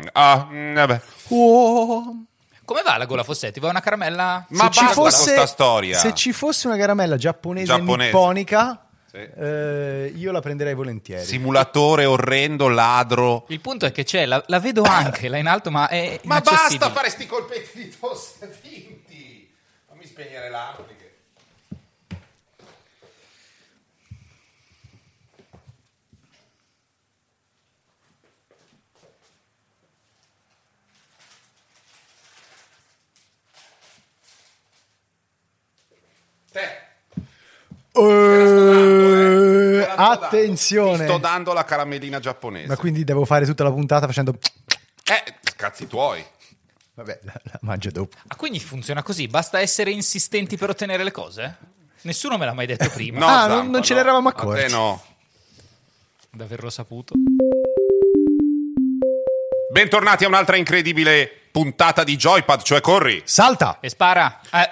Mm, ah, mm, vabbè. Oh. Come va la gola Fossetti? Vuoi una caramella? Ma se ci fosse, sta storia. Se ci fosse una caramella giapponese, Giapponese. nipponica, Sì. eh, io la prenderei volentieri. Simulatore orrendo, ladro. Il punto è che c'è, la, la vedo anche là in alto, ma è Ma basta fare sti colpetti di tosse finti. Fammi spegnere l'arte. Te. Eh, sto dando. attenzione! Ti sto dando la caramellina giapponese. Ma quindi devo fare tutta la puntata facendo... Eh, cazzi tuoi. Vabbè, la, la mangio dopo. Ah, quindi funziona così? Basta essere insistenti per ottenere le cose? Nessuno me l'ha mai detto prima, No, Ah, non- Zampa, non ce no. n'eravamo A te accorti. no. d'averlo saputo. Bentornati a un'altra incredibile puntata di Joypad, cioè corri. Salta! E spara. Eh,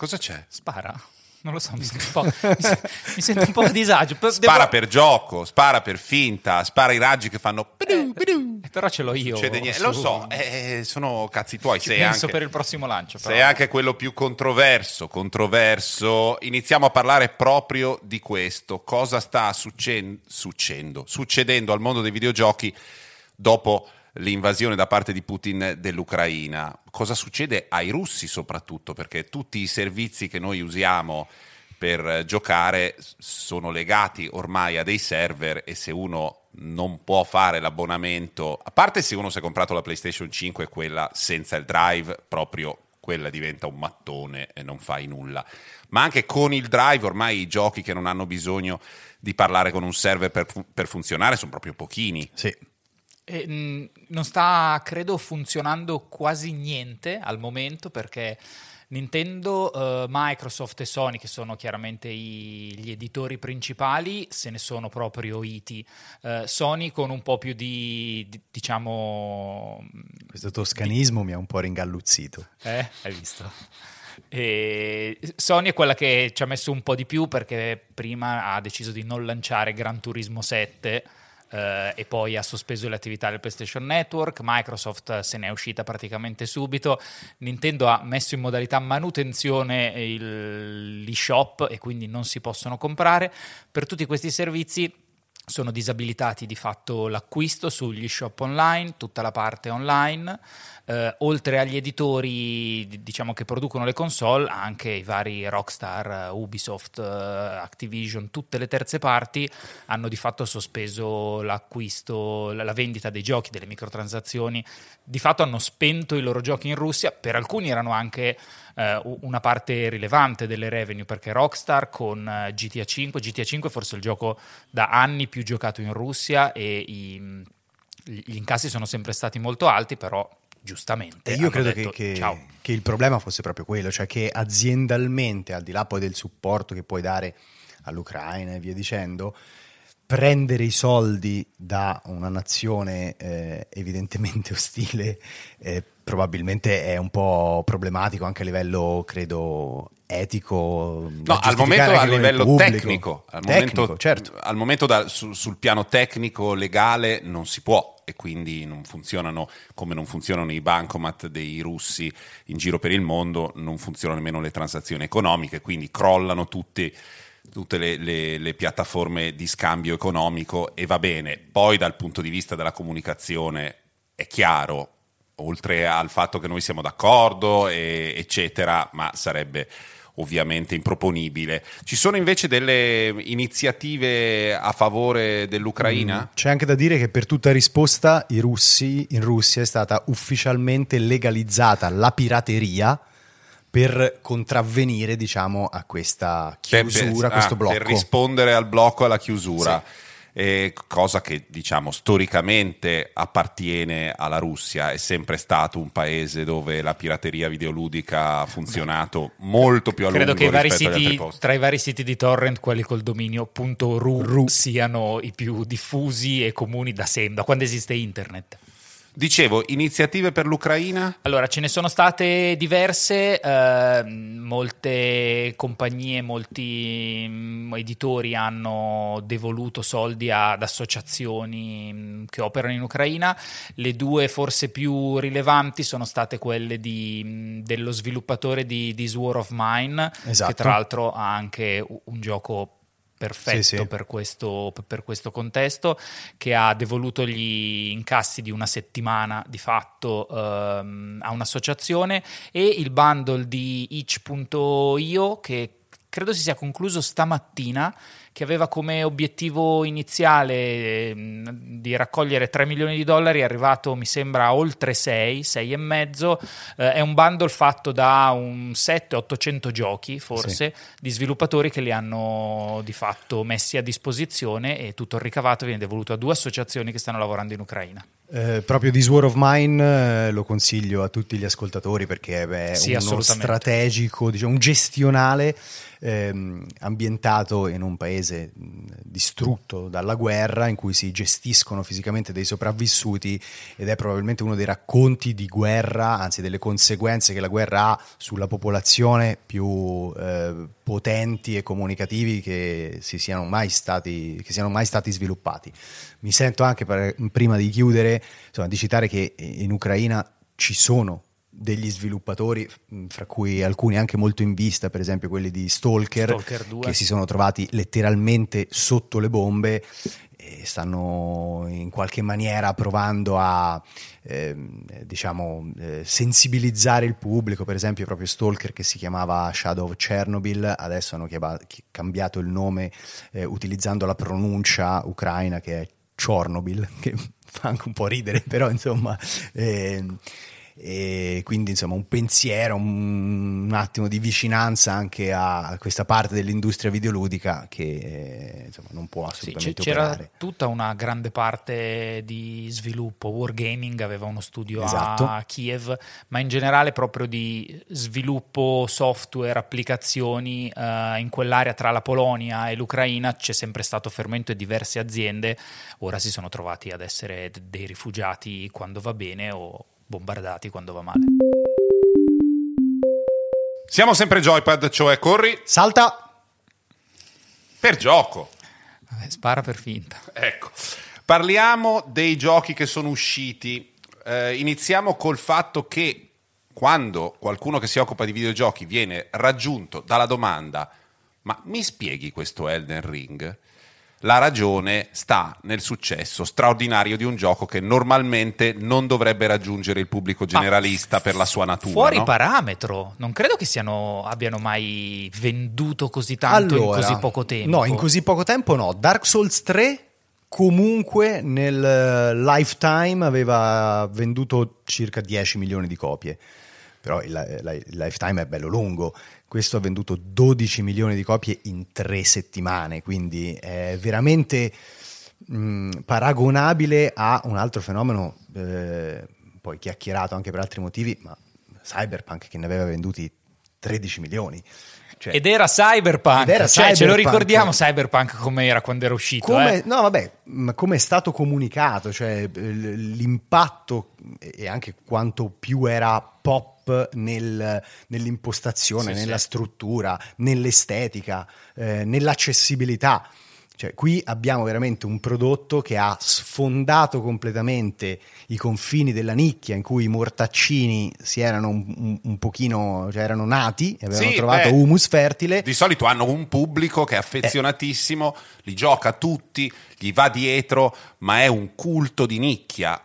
Cosa c'è? spara. Non lo so, mi sento un po', mi se- mi sento un po' a disagio. Spara devo- per gioco, spara per finta, spara i raggi che fanno... pidu, pidu. Eh, però ce l'ho io. Lo so, eh, sono cazzi tuoi. Ci Sei penso anche, per il prossimo lancio. Però. sei anche quello più controverso. Controverso. Iniziamo a parlare proprio di questo. Cosa sta succedendo, succedendo al mondo dei videogiochi dopo l'invasione da parte di Putin dell'Ucraina? Cosa succede ai russi soprattutto? Perché tutti i servizi che noi usiamo per giocare sono legati ormai a dei server e se uno non può fare l'abbonamento, a parte se uno si è comprato la PlayStation 5 quella senza il drive, proprio quella diventa un mattone e non fai nulla. Ma anche con il drive ormai i giochi che non hanno bisogno di parlare con un server per, per funzionare sono proprio pochini. Sì. E, mh, non sta, credo, funzionando quasi niente al momento perché Nintendo, eh, Microsoft e Sony, che sono chiaramente i- gli editori principali, se ne sono proprio iti. Eh, Sony con un po' più di, di- diciamo... Questo toscanismo mi ha un po' ringalluzzito. Eh, hai visto? E Sony è quella che ci ha messo un po' di più perché prima ha deciso di non lanciare Gran Turismo 7 eh, e poi ha sospeso le attività del PlayStation Network. Microsoft se ne è uscita praticamente subito. Nintendo ha messo in modalità manutenzione il- l'eShop e quindi non si possono comprare. Per tutti questi servizi sono disabilitati di fatto l'acquisto sugli shop online, tutta la parte online, eh, oltre agli editori diciamo che producono le console, anche i vari Rockstar, Ubisoft, eh, Activision, tutte le terze parti hanno di fatto sospeso l'acquisto, la, la vendita dei giochi, delle microtransazioni, di fatto hanno spento i loro giochi in Russia, per alcuni erano anche eh, una parte rilevante delle revenue perché Rockstar con GTA 5, GTA 5 è forse il gioco da anni più giocato in Russia e i- gli incassi sono sempre stati molto alti, però giustamente E io credo detto, che, che- che il problema fosse proprio quello, cioè che aziendalmente, al di là poi del supporto che puoi dare all'Ucraina e via dicendo, prendere i soldi da una nazione eh, evidentemente ostile eh, probabilmente è un po' problematico anche a livello, credo, etico. No, al momento a livello tecnico, al Tecnico, momento, certo. al momento da- su- sul piano tecnico legale non si può e quindi non funzionano come non funzionano i bancomat dei russi in giro per il mondo, non funzionano nemmeno le transazioni economiche, quindi crollano tutti- tutte le, le- le piattaforme di scambio economico e va bene. Poi dal punto di vista della comunicazione è chiaro, oltre al fatto che noi siamo d'accordo, e- eccetera, ma sarebbe ovviamente improponibile. Ci sono invece delle iniziative a favore dell'Ucraina? C'è anche da dire che per tutta risposta i russi, in Russia è stata ufficialmente legalizzata la pirateria per contravvenire, diciamo, a questa Per- chiusura, per, a questo ah, blocco. per rispondere al blocco, alla chiusura. Eh, cosa che diciamo storicamente appartiene alla Russia, è sempre stato un paese dove la pirateria videoludica ha funzionato molto più a Credo lungo che i vari siti, tra i vari siti di torrent, quelli col dominio .ru, siano i più diffusi e comuni da sempre, da quando esiste internet. Dicevo, iniziative per l'Ucraina? Allora, ce ne sono state diverse, eh, molte compagnie, molti mm, editori hanno devoluto soldi ad associazioni mm, che operano in Ucraina. Le due forse più rilevanti sono state quelle di, mm, dello sviluppatore di This War of Mine, Esatto. che tra l'altro ha anche un gioco perfetto Sì, sì. Per, questo, per questo contesto, che ha devoluto gli incassi di una settimana di fatto ehm, a un'associazione e il bundle di itch.io che credo si sia concluso stamattina che aveva come obiettivo iniziale ehm, di raccogliere 3 milioni di dollari, è arrivato mi sembra a oltre 6, 6 e mezzo, Eh, è un bundle fatto da un 7-800 giochi forse di sviluppatori che li hanno di fatto messi a disposizione e tutto il ricavato viene devoluto a due associazioni che stanno lavorando in Ucraina. Eh, proprio This War of Mine eh, lo consiglio a tutti gli ascoltatori perché è Sì, uno strategico, diciamo, un gestionale ehm, ambientato in un paese distrutto dalla guerra in cui si gestiscono fisicamente dei sopravvissuti ed è probabilmente uno dei racconti di guerra, anzi delle conseguenze che la guerra ha sulla popolazione più eh, potenti e comunicativi che, si siano mai stati, che siano mai stati sviluppati. Mi sento anche, per- prima di chiudere, insomma, di citare che in Ucraina ci sono degli sviluppatori, fra cui alcuni anche molto in vista, per esempio quelli di Stalker, Stalker 2. che si sono trovati letteralmente sotto le bombe e stanno in qualche maniera provando a ehm, diciamo eh, sensibilizzare il pubblico per esempio proprio Stalker che si chiamava Shadow of Chernobyl adesso hanno chiama- chi- cambiato il nome eh, utilizzando la pronuncia ucraina che è Chernobyl che fa anche un po' ridere però insomma ehm, e quindi insomma un pensiero, un, un attimo di vicinanza anche a questa parte dell'industria videoludica che eh, insomma, non può Sì, c- assolutamente c'era tutta una grande parte di sviluppo. Wargaming aveva uno studio Esatto. a Kiev, ma in generale proprio di sviluppo software, applicazioni eh, in quell'area tra la Polonia e l'Ucraina c'è sempre stato fermento e diverse aziende ora si sono trovati ad essere dei rifugiati quando va bene o bombardati quando va male. Siamo sempre Joypad, cioè corri Salta! per gioco. Vabbè, spara per finta. Ecco, parliamo dei giochi che sono usciti. Eh, iniziamo col fatto che quando qualcuno che si occupa di videogiochi viene raggiunto dalla domanda ma mi spieghi questo Elden Ring? La ragione sta nel successo straordinario di un gioco che normalmente non dovrebbe raggiungere il pubblico generalista per la sua natura. Fuori no? parametro, non credo che siano, abbiano mai venduto così tanto in così poco tempo. No, in così poco tempo no. Dark Souls 3 comunque nel eh, lifetime aveva venduto circa 10 milioni di copie. Però il, la- il lifetime è bello lungo. Questo ha venduto 12 milioni di copie in tre settimane, quindi è veramente mh, paragonabile a un altro fenomeno, eh, poi chiacchierato anche per altri motivi, ma Cyberpunk che ne aveva venduti 13 milioni. Cioè, Ed era Cyberpunk, Ed era cioè ce lo Cyberpunk. ricordiamo Cyberpunk come era quando era uscito. come, eh? no, vabbè, ma come è stato comunicato, cioè l'impatto e anche quanto più era pop nel- nell'impostazione, Sì, nella sì. struttura, nell'estetica, eh, nell'accessibilità. Cioè, qui abbiamo veramente un prodotto che ha sfondato completamente i confini della nicchia in cui i mortaccini si erano un, un- un pochino, cioè erano nati e avevano Sì, trovato beh, humus fertile. Di solito hanno un pubblico che è affezionatissimo, li gioca tutti, gli va dietro, ma è un culto di nicchia.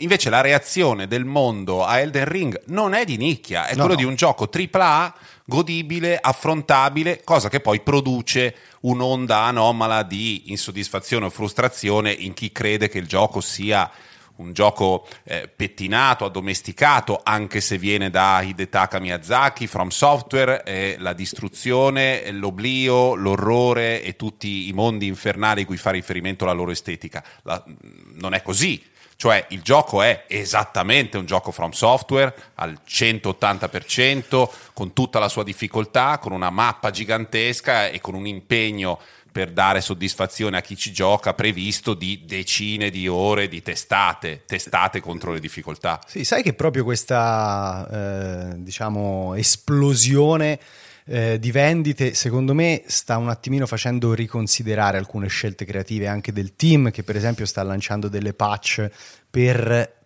Invece la reazione del mondo a Elden Ring non è di nicchia, è No, quello no. di un gioco AAA godibile, affrontabile, cosa che poi produce un'onda anomala di insoddisfazione o frustrazione in chi crede che il gioco sia un gioco eh, pettinato, addomesticato, anche se viene da Hidetaka Miyazaki, From Software, eh, la distruzione, l'oblio, l'orrore e tutti i mondi infernali cui fa riferimento la loro estetica. La- non è così. Cioè il gioco è esattamente un gioco from software al 180%, con tutta la sua difficoltà, con una mappa gigantesca e con un impegno per dare soddisfazione a chi ci gioca previsto di decine di ore di testate, testate contro le difficoltà. Sì, sai che proprio questa eh, diciamo esplosione eh, di vendite, secondo me sta un attimino facendo riconsiderare alcune scelte creative anche del team che per esempio sta lanciando delle patch per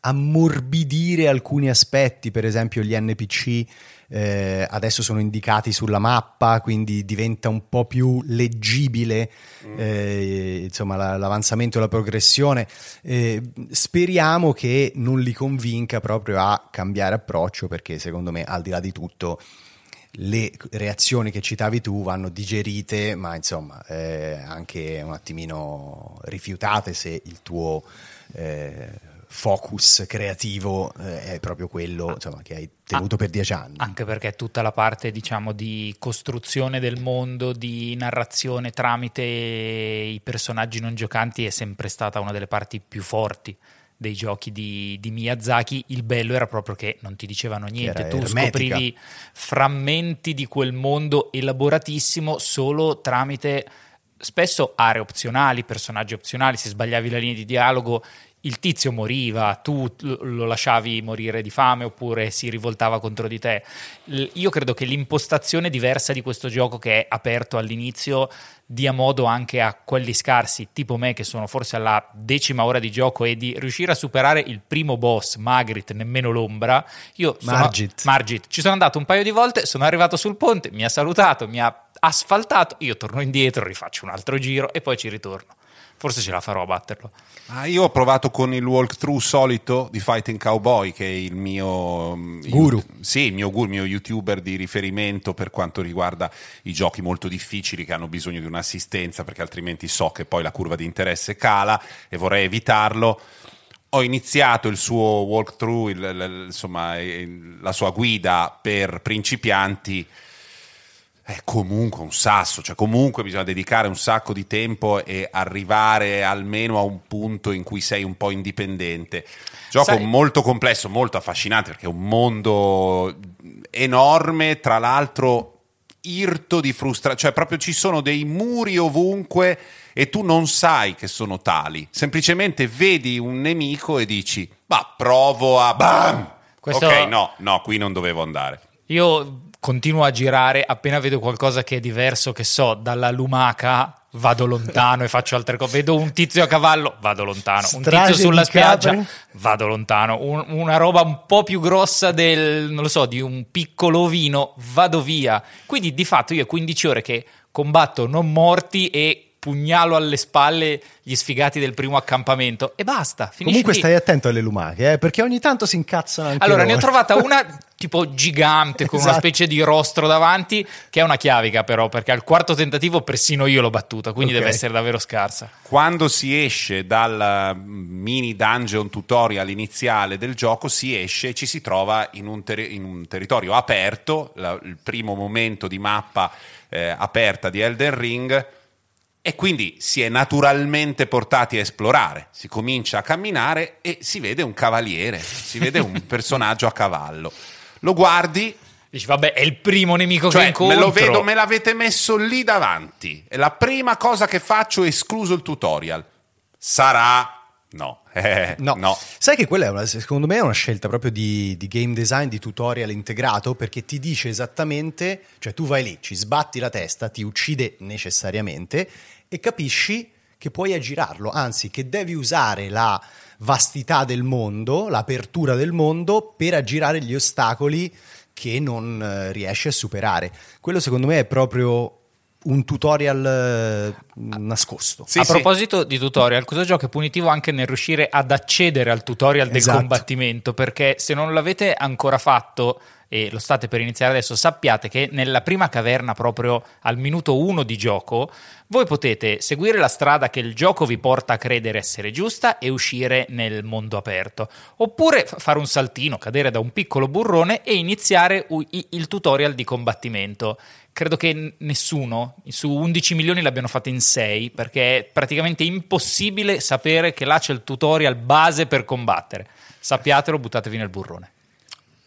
ammorbidire alcuni aspetti, per esempio gli NPC eh, adesso sono indicati sulla mappa, quindi diventa un po' più leggibile mm. eh, insomma, la, l'avanzamento e la progressione. Eh, speriamo che non li convinca proprio a cambiare approccio, perché secondo me, al di là di tutto, le reazioni che citavi tu vanno digerite, ma insomma eh, anche un attimino rifiutate se il tuo eh, focus creativo eh, è proprio quello insomma, che hai tenuto ah, per dieci anni. Anche perché tutta la parte diciamo, di costruzione del mondo, di narrazione tramite i personaggi non giocanti è sempre stata una delle parti più forti dei giochi di, di, Miyazaki, il bello era proprio che non ti dicevano niente, tu ermetica. scoprivi frammenti di quel mondo elaboratissimo solo tramite spesso aree opzionali, personaggi opzionali, se sbagliavi la linea di dialogo il tizio moriva, tu lo lasciavi morire di fame oppure si rivoltava contro di te. Io credo che l'impostazione diversa di questo gioco che è aperto all'inizio dia modo anche a quelli scarsi, tipo me, che sono forse alla decima ora di gioco e di riuscire a superare il primo boss, Magritte, nemmeno l'ombra. Io sono, Margit. Margit. Ci sono andato un paio di volte, sono arrivato sul ponte, mi ha salutato, mi ha asfaltato, io torno indietro, rifaccio un altro giro e poi ci ritorno. Forse ce la farò a batterlo. Ah, io ho provato con il walkthrough solito di Fighting Cowboy, che è il mio mm, guru. You, sì, il mio guru, il mio youtuber di riferimento per quanto riguarda i giochi molto difficili che hanno bisogno di un'assistenza, perché altrimenti so che poi la curva di interesse cala e vorrei evitarlo ho iniziato il suo walkthrough, il, il, insomma, la sua guida per principianti è comunque un sasso, cioè comunque bisogna dedicare un sacco di tempo e arrivare almeno a un punto in cui sei un po' indipendente. Gioco Sai... molto complesso, molto affascinante perché è un mondo enorme, tra l'altro irto di frustrazione, cioè proprio ci sono dei muri ovunque e tu non sai che sono tali, semplicemente vedi un nemico e dici, ma provo a... Bam! Questo... Ok, no, no, qui non dovevo andare. Io continuo a girare appena vedo qualcosa che è diverso, che so, dalla lumaca vado lontano e faccio altre cose. Vedo un tizio a cavallo, vado lontano. Un tizio sulla spiaggia, capri. vado lontano. Un, una roba un po' più grossa del, non lo so, di un piccolo ovino, vado via. Quindi di fatto io ho 15 ore che combatto non morti e pugnalo alle spalle gli sfigati del primo accampamento e basta. Comunque lì. stai attento alle lumache, eh, perché ogni tanto si incazzano anche Allora, loro. ne ho trovata una tipo gigante con esatto. una specie di rostro davanti che è una chiavica però, perché al quarto tentativo persino io l'ho battuta, quindi okay. deve essere davvero scarsa. Quando si esce dal mini dungeon tutorial iniziale del gioco, si esce e ci si trova in un, ter- in un territorio aperto, la, il primo momento di mappa eh, aperta di Elden Ring e quindi si è naturalmente portati a esplorare, si comincia a camminare e si vede un cavaliere, si vede un personaggio a cavallo. Lo guardi, Dici, vabbè, è il primo nemico cioè, che incontro. Me lo vedo, me l'avete messo lì davanti. E la prima cosa che faccio, escluso il tutorial, sarà No. Eh, no. no. Sai che quella è una, secondo me è una scelta proprio di, di, game design, di tutorial integrato, perché ti dice esattamente, cioè tu vai lì, ci sbatti la testa, ti uccide necessariamente e capisci che puoi aggirarlo, anzi che devi usare la vastità del mondo, l'apertura del mondo per aggirare gli ostacoli che non eh, riesci a superare. Quello secondo me è proprio un tutorial eh, nascosto. Sì, a sì. proposito di tutorial, questo gioco è punitivo anche nel riuscire ad accedere al tutorial del esatto. combattimento, perché se non l'avete ancora fatto e lo state per iniziare adesso, sappiate che nella prima caverna, proprio al minuto 1 di gioco, voi potete seguire la strada che il gioco vi porta a credere essere giusta e uscire nel mondo aperto, oppure fare un saltino, cadere da un piccolo burrone e iniziare il tutorial di combattimento. Credo che nessuno su 11 milioni l'abbiano fatto in 6 perché è praticamente impossibile sapere che là c'è il tutorial base per combattere. Sappiatelo, buttatevi nel burrone.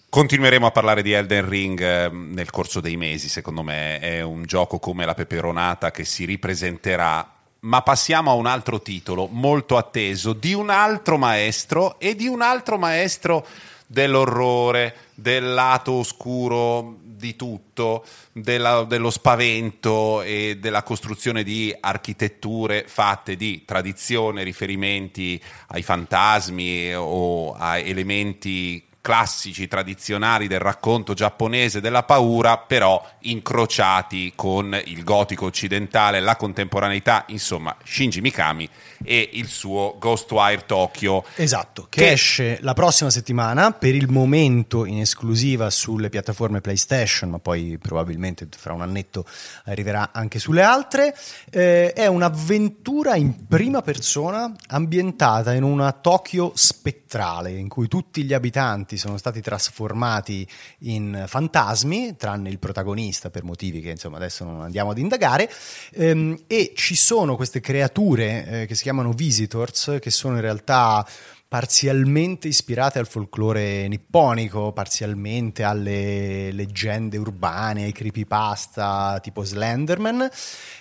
Continueremo a parlare di Elden Ring eh, nel corso dei mesi, secondo me è un gioco come la peperonata che si ripresenterà, ma passiamo a un altro titolo molto atteso di un altro maestro e di un altro maestro dell'orrore, del lato oscuro di tutto, della, dello spavento e della costruzione di architetture fatte di tradizione, riferimenti ai fantasmi o a elementi classici, tradizionali del racconto giapponese della paura, però incrociati con il gotico occidentale, la contemporaneità, insomma, Shinji Mikami e il suo Ghostwire Tokyo. Esatto, che, che, esce la prossima settimana, per il momento in esclusiva sulle piattaforme PlayStation, ma poi probabilmente fra un annetto arriverà anche sulle altre. Eh, è un'avventura in prima persona ambientata in una Tokyo spettrale, in cui tutti gli abitanti sono stati trasformati in fantasmi, tranne il protagonista per motivi che insomma adesso non andiamo ad indagare, ehm, e ci sono queste creature eh, che si chiamano Visitors, che sono in realtà parzialmente ispirate al folklore nipponico, parzialmente alle leggende urbane, ai creepypasta tipo Slenderman.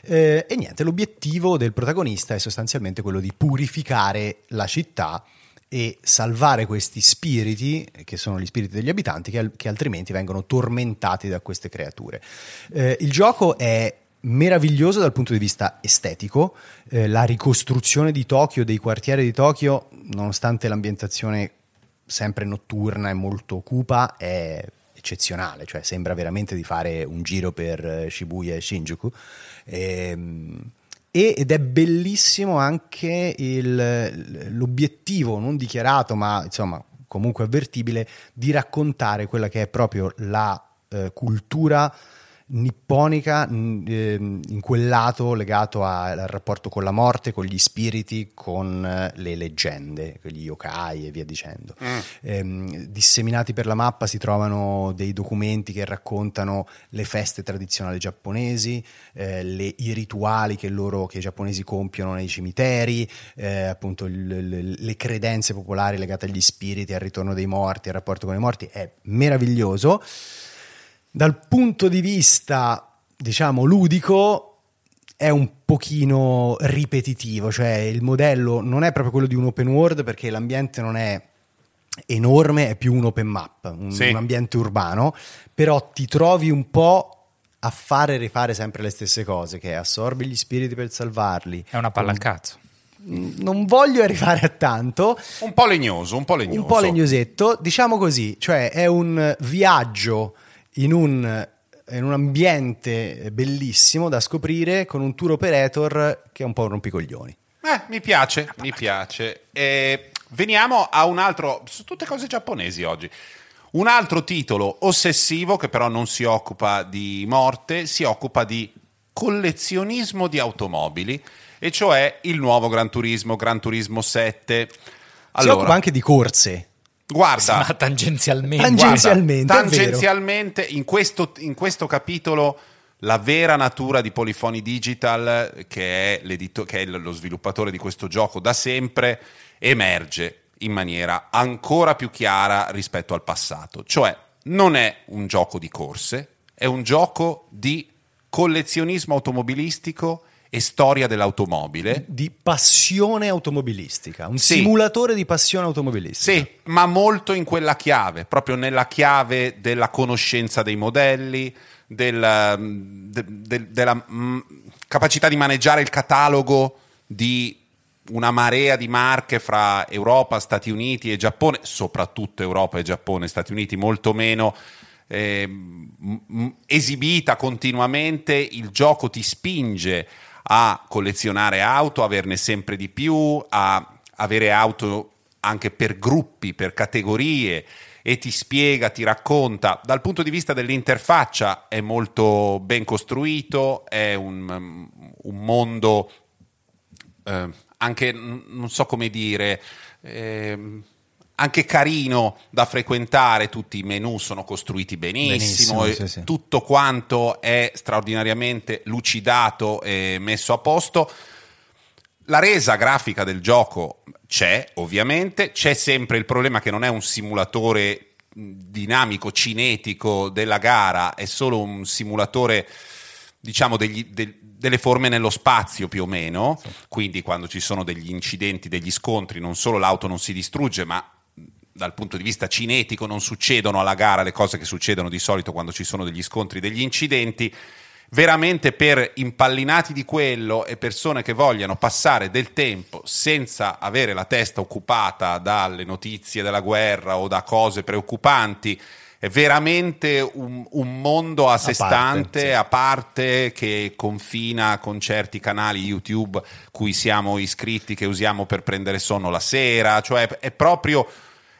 Eh, e niente, l'obiettivo del protagonista è sostanzialmente quello di purificare la città e salvare questi spiriti, che sono gli spiriti degli abitanti, che, che altrimenti vengono tormentati da queste creature. Eh, il gioco è meraviglioso dal punto di vista estetico, eh, la ricostruzione di Tokyo, dei quartieri di Tokyo, nonostante l'ambientazione sempre notturna e molto cupa, è eccezionale, cioè sembra veramente di fare un giro per eh, Shibuya e Shinjuku. Ehm, ed è bellissimo anche il, l'obiettivo non dichiarato, ma insomma comunque avvertibile, di raccontare quella che è proprio la eh, cultura nipponica ehm, in quel lato legato al rapporto con la morte, con gli spiriti, con eh, le leggende, gli yokai e via dicendo. Mm. Ehm, disseminati per la mappa si trovano dei documenti che raccontano le feste tradizionali giapponesi, eh, le, i rituali che, loro, che i giapponesi compiono nei cimiteri, eh, appunto il, le, le credenze popolari legate agli spiriti, al ritorno dei morti, al rapporto con i morti. È meraviglioso. Dal punto di vista, diciamo, ludico, è un pochino ripetitivo, cioè il modello non è proprio quello di un open world perché l'ambiente non è enorme, è più un open map, un, sì. un ambiente urbano, però ti trovi un po' a fare e rifare sempre le stesse cose, che assorbi gli spiriti per salvarli. È una palla al cazzo. Non voglio arrivare a tanto. Un po' legnoso, un po' legnoso. Un po' legnosetto, diciamo così, cioè è un viaggio in un, in un ambiente bellissimo da scoprire con un tour operator che è un po' un rompicoglioni. Eh, mi piace, mi piace. E veniamo a un altro, sono tutte cose giapponesi oggi. Un altro titolo ossessivo che però non si occupa di morte, si occupa di collezionismo di automobili, e cioè il nuovo Gran Turismo, Gran Turismo 7. Allora, si occupa anche di corse. Guarda, ma tangenzialmente, tangenzialmente, guarda, tangenzialmente in, questo, in questo capitolo la vera natura di Polyphony Digital, che è, che è, lo sviluppatore di questo gioco da sempre, emerge in maniera ancora più chiara rispetto al passato. Cioè, non è un gioco di corse, è un gioco di collezionismo automobilistico e storia dell'automobile. Di passione automobilistica, un sì. simulatore di passione automobilistica. Sì, ma molto in quella chiave, proprio nella chiave della conoscenza dei modelli, del, de, de, della mh, mm, capacità di maneggiare il catalogo di una marea di marche fra Europa, Stati Uniti e Giappone, soprattutto Europa e Giappone, Stati Uniti molto meno. Eh, esibita continuamente, il gioco ti spinge a collezionare auto, averne sempre di più, a avere auto anche per gruppi, per categorie e ti spiega, ti racconta. Dal punto di vista dell'interfaccia è molto ben costruito, è un, un mondo eh, anche, non so come dire, eh, anche carino da frequentare, tutti i menu sono costruiti benissimo, benissimo sì, sì. tutto quanto è straordinariamente lucidato e messo a posto. La resa grafica del gioco c'è, ovviamente, c'è sempre il problema che non è un simulatore dinamico, cinetico della gara, è solo un simulatore, diciamo, degli, del, delle forme nello spazio più o meno, quindi quando ci sono degli incidenti, degli scontri, non solo l'auto non si distrugge, ma dal punto di vista cinetico non succedono alla gara le cose che succedono di solito quando ci sono degli scontri, degli incidenti, veramente per impallinati di quello e persone che vogliano passare del tempo senza avere la testa occupata dalle notizie della guerra o da cose preoccupanti, è veramente un, un mondo a sé a stante, parte, sì. a parte, che confina con certi canali YouTube cui siamo iscritti, che usiamo per prendere sonno la sera, cioè è proprio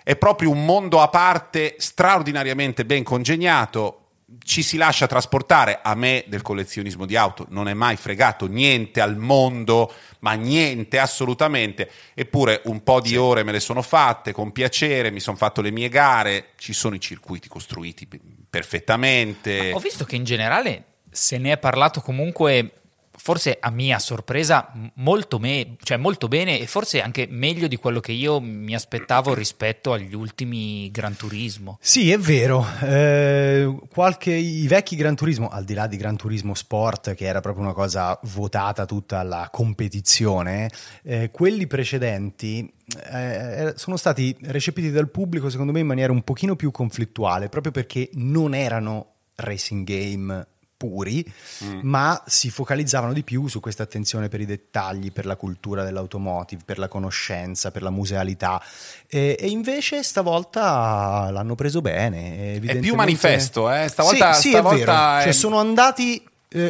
è proprio un mondo a parte straordinariamente ben congegnato. Ci si lascia trasportare. A me del collezionismo di auto non è mai fregato niente al mondo, ma niente assolutamente. Eppure un po' di ore me le sono fatte con piacere, mi sono fatto le mie gare, ci sono i circuiti costruiti perfettamente. Ma ho visto che in generale se ne è parlato comunque forse a mia sorpresa molto, me- cioè molto bene e forse anche meglio di quello che io mi aspettavo rispetto agli ultimi Gran Turismo. Sì, è vero. Eh, qualche, I vecchi Gran Turismo, al di là di Gran Turismo Sport, che era proprio una cosa votata tutta alla competizione, eh, quelli precedenti eh, sono stati recepiti dal pubblico secondo me in maniera un pochino più conflittuale, proprio perché non erano racing game puri, mm. ma si focalizzavano di più su questa attenzione per i dettagli, per la cultura dell'automotive, per la conoscenza, per la musealità. E, e invece stavolta l'hanno preso bene. È più manifesto, eh? Stavolta, sì, sì stavolta è vero. È... Cioè, sono andati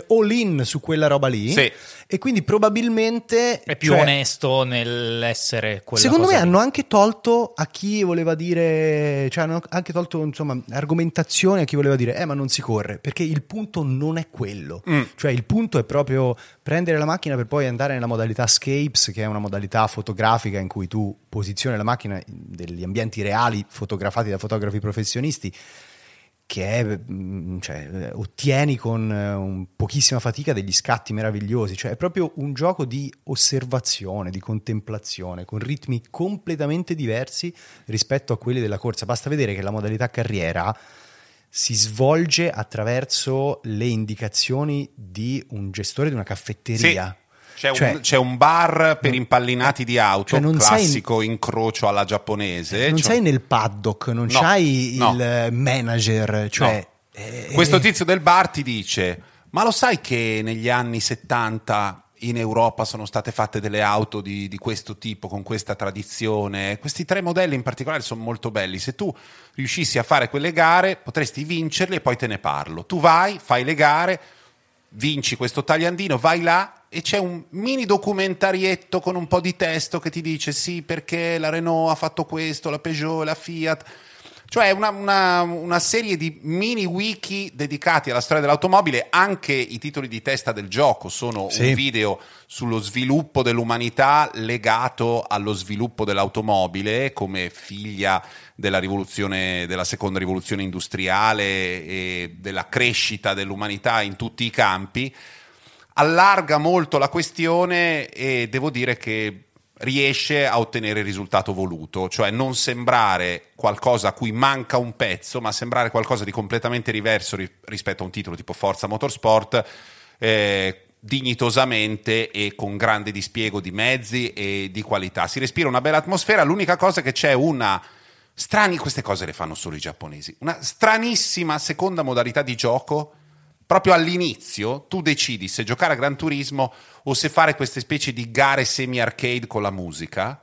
all in su quella roba lì. Sì. E quindi probabilmente è più cioè, onesto nell'essere quella Secondo me lì. hanno anche tolto a chi voleva dire, cioè hanno anche tolto insomma argomentazione a chi voleva dire "Eh, ma non si corre", perché il punto non è quello. Mm. Cioè il punto è proprio prendere la macchina per poi andare nella modalità Scapes, che è una modalità fotografica in cui tu posizioni la macchina in degli ambienti reali fotografati da fotografi professionisti che è, mm, cioè, ottieni con eh, pochissima fatica degli scatti meravigliosi, cioè è proprio un gioco di osservazione, di contemplazione, con ritmi completamente diversi rispetto a quelli della corsa. Basta vedere che la modalità carriera si svolge attraverso le indicazioni di un gestore di una caffetteria. Sì c'è, cioè, un, c'è, un, bar per impallinati di auto, cioè classico in, incrocio alla giapponese. Non cioè, sei nel paddock, non no, c'hai no. il manager. Cioè, no. eh, Questo tizio del bar ti dice, ma lo sai che negli anni 70 in Europa sono state fatte delle auto di, di, questo tipo, con questa tradizione. Questi tre modelli in particolare sono molto belli. Se tu riuscissi a fare quelle gare, potresti vincerli e poi te ne parlo. Tu vai, fai le gare, vinci questo tagliandino, vai là e c'è un mini documentarietto con un po' di testo che ti dice sì perché la Renault ha fatto questo, la Peugeot, la Fiat. Cioè una, una, una, serie di mini wiki dedicati alla storia dell'automobile, anche i titoli di testa del gioco sono sì. un video sullo sviluppo dell'umanità legato allo sviluppo dell'automobile come figlia della rivoluzione, della seconda rivoluzione industriale e della crescita dell'umanità in tutti i campi allarga molto la questione e devo dire che riesce a ottenere il risultato voluto, cioè non sembrare qualcosa a cui manca un pezzo, ma sembrare qualcosa di completamente diverso ri- rispetto a un titolo tipo Forza Motorsport, eh, dignitosamente e con grande dispiego di mezzi e di qualità. Si respira una bella atmosfera, l'unica cosa è che c'è una strani, queste cose le fanno solo i giapponesi, una stranissima seconda modalità di gioco proprio all'inizio tu decidi se giocare a Gran Turismo o se fare queste specie di gare semi-arcade con la musica.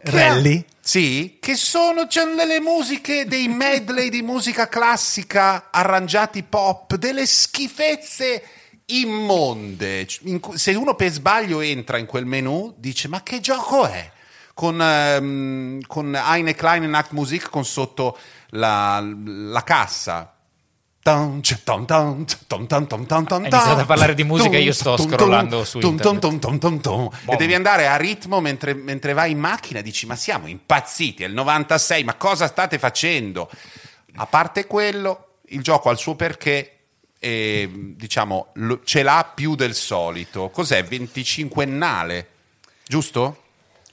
Rally? sì, che sono c'è delle musiche, dei medley di musica classica arrangiati pop, delle schifezze immonde. se uno per sbaglio entra in quel menu, dice: Ma che gioco è? Con, um, con Eine Kleine Nachtmusik con sotto la, la cassa Hai iniziato a parlare di musica e io sto scrollando su internet. E devi andare a ritmo mentre, mentre vai in macchina dici ma siamo impazziti, è il 96, ma cosa state facendo? A parte quello, il gioco ha il suo perché e diciamo ce l'ha più del solito. Cos'è? 25ennale, giusto?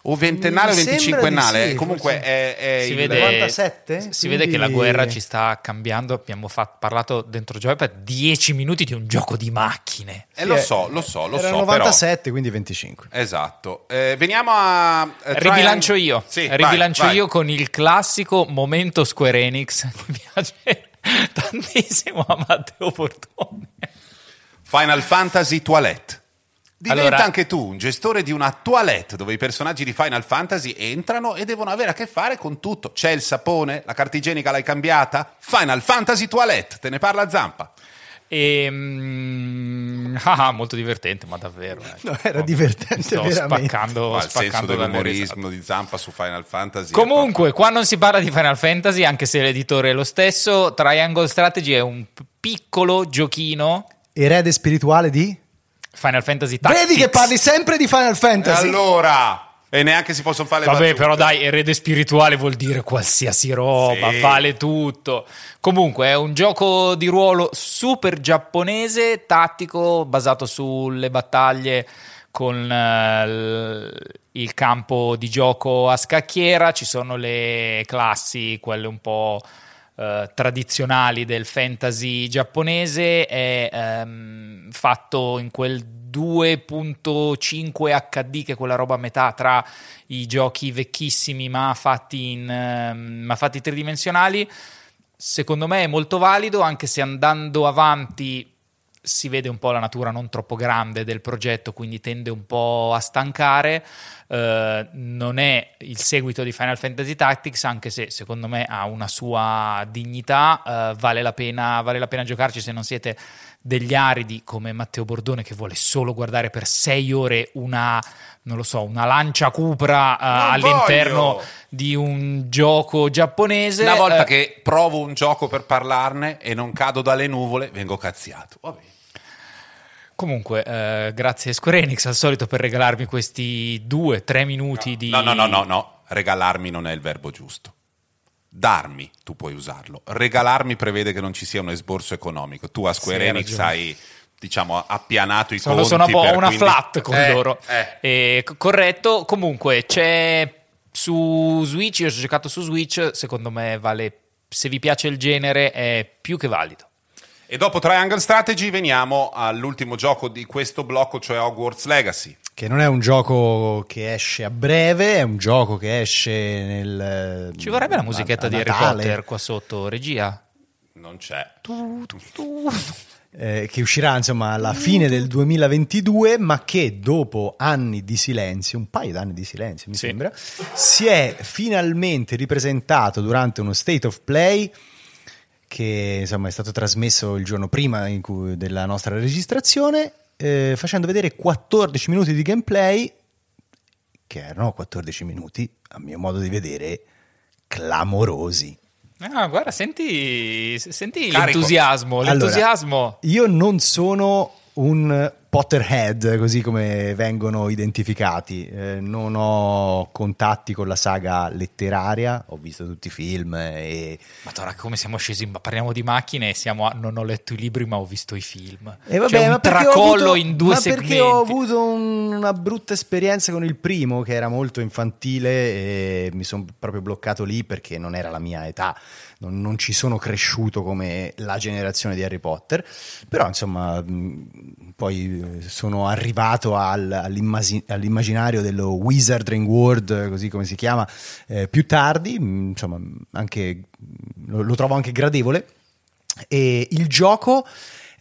O ventennale o venticinquennale. sì, Comunque forse. è, è si il- vede, 97? si- si vede che la Quindi- guerra ci sta cambiando. Abbiamo fa- parlato dentro Joy per 10 minuti di un gioco di macchine. Eh, lo so, lo so, lo Era so. 97, quindi 25. Però... Esatto. Eh, veniamo a... eh, Ribilancio Triangle- io. Sì, vai, Ribilancio vai. io con il classico momento Square Enix. Mi piace tantissimo a Matteo Portone. Final Fantasy Toilette. Diventa Allora- anche tu un gestore di una toilette dove i personaggi di Final Fantasy entrano e devono avere a che fare con tutto. C'è il sapone, la carta igienica l'hai cambiata? Final Fantasy Toilette, te ne parla Zampa. E, mm, ah, molto divertente, ma davvero. eh. No, era divertente Mi Sto veramente. spaccando, Ma il senso spaccando dalle dell'umorismo di Zampa su Final Fantasy. Comunque, qua non si parla di Final Fantasy, anche se l'editore è lo stesso. Triangle Strategy è un piccolo giochino. Erede spirituale di? Final Fantasy Tactics. Vedi che parli sempre di Final E Fantasy. allora... E neanche si possono fare le Vabbè, battute. però dai, erede spirituale vuol dire qualsiasi roba, Sì. vale tutto. Comunque, è un gioco di ruolo super giapponese, tattico, basato sulle battaglie con l- il campo di gioco a scacchiera. Ci sono le classi, quelle un po' eh, tradizionali del fantasy giapponese. È ehm, fatto in quel 2.5 HD, che è quella roba a metà tra i giochi vecchissimi ma fatti, in, ehm, ma fatti tridimensionali. Secondo me è molto valido, anche se andando avanti si vede un po' la natura non troppo grande del progetto, quindi tende un po' a stancare. Eh, non è il seguito di Final Fantasy Tactics, anche se secondo me ha una sua dignità. eh, vale, la pena, vale la pena giocarci se non siete degli aridi come Matteo Bordone che vuole solo guardare per sei ore una, non lo so, una lancia cupra Non all'interno voglio! di un gioco giapponese. Una volta Eh, che provo un gioco per parlarne e non cado dalle nuvole, vengo cazziato. Vabbè. Comunque, eh, grazie Square Enix al solito per regalarmi questi due, tre minuti di... No, no, no, no, no. Regalarmi non è il verbo giusto. Darmi, tu puoi usarlo. Regalarmi prevede che non ci sia un esborso economico. Tu a Square Sì, Enix hai, diciamo, appianato i Sono, conti. sono un po' una quindi- flat con Eh, loro. eh. Eh, co- corretto. Comunque, c'è su Switch, io ho giocato su Switch, secondo me vale... Se vi piace il genere è più che valido. E dopo Triangle Strategy veniamo all'ultimo gioco di questo blocco, cioè Hogwarts Legacy. Che non è un gioco che esce a breve, è un gioco che esce nel. Ci vorrebbe la musichetta a di Harry Potter qua sotto, regia. Non c'è. eh, che uscirà insomma alla fine del 2022, ma che dopo anni di silenzio, un paio d'anni di silenzio mi Sì. sembra, si è finalmente ripresentato durante uno state of play che insomma è stato trasmesso il giorno prima in cui- della nostra registrazione, eh, facendo vedere 14 minuti di gameplay, che erano 14 minuti, a mio modo di vedere, clamorosi. Ah, guarda, senti, senti l'entusiasmo, l'entusiasmo. Allora, io non sono un Potterhead, così come vengono identificati. Eh, non ho contatti con la saga letteraria, ho visto tutti i film e, Madonna, come siamo scesi? Ma Parliamo di macchine e siamo a non ho letto i libri, ma ho visto i film. e vabbè, C'è ma tracollo avuto- in due ma segmenti. perché ho avuto un- una brutta esperienza con il primo che era molto infantile e mi sono proprio bloccato lì perché non era la mia età. Non, non ci sono cresciuto come la generazione di Harry Potter, però insomma poi eh, sono arrivato al- all'immaginario dello Wizarding World, così come si chiama, eh, più tardi, mh, insomma anche, lo, lo trovo anche gradevole. E il gioco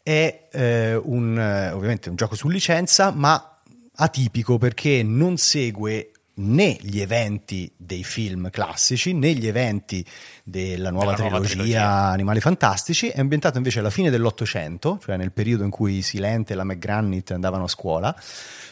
è eh, un, ovviamente un gioco su licenza, ma atipico perché non segue né gli eventi dei film classici né gli eventi della nuova, Della nuova trilogia, trilogia. Animali Fantastici, è ambientato invece alla fine dell'Ottocento, cioè nel periodo in cui Silente e la McGranit andavano a scuola.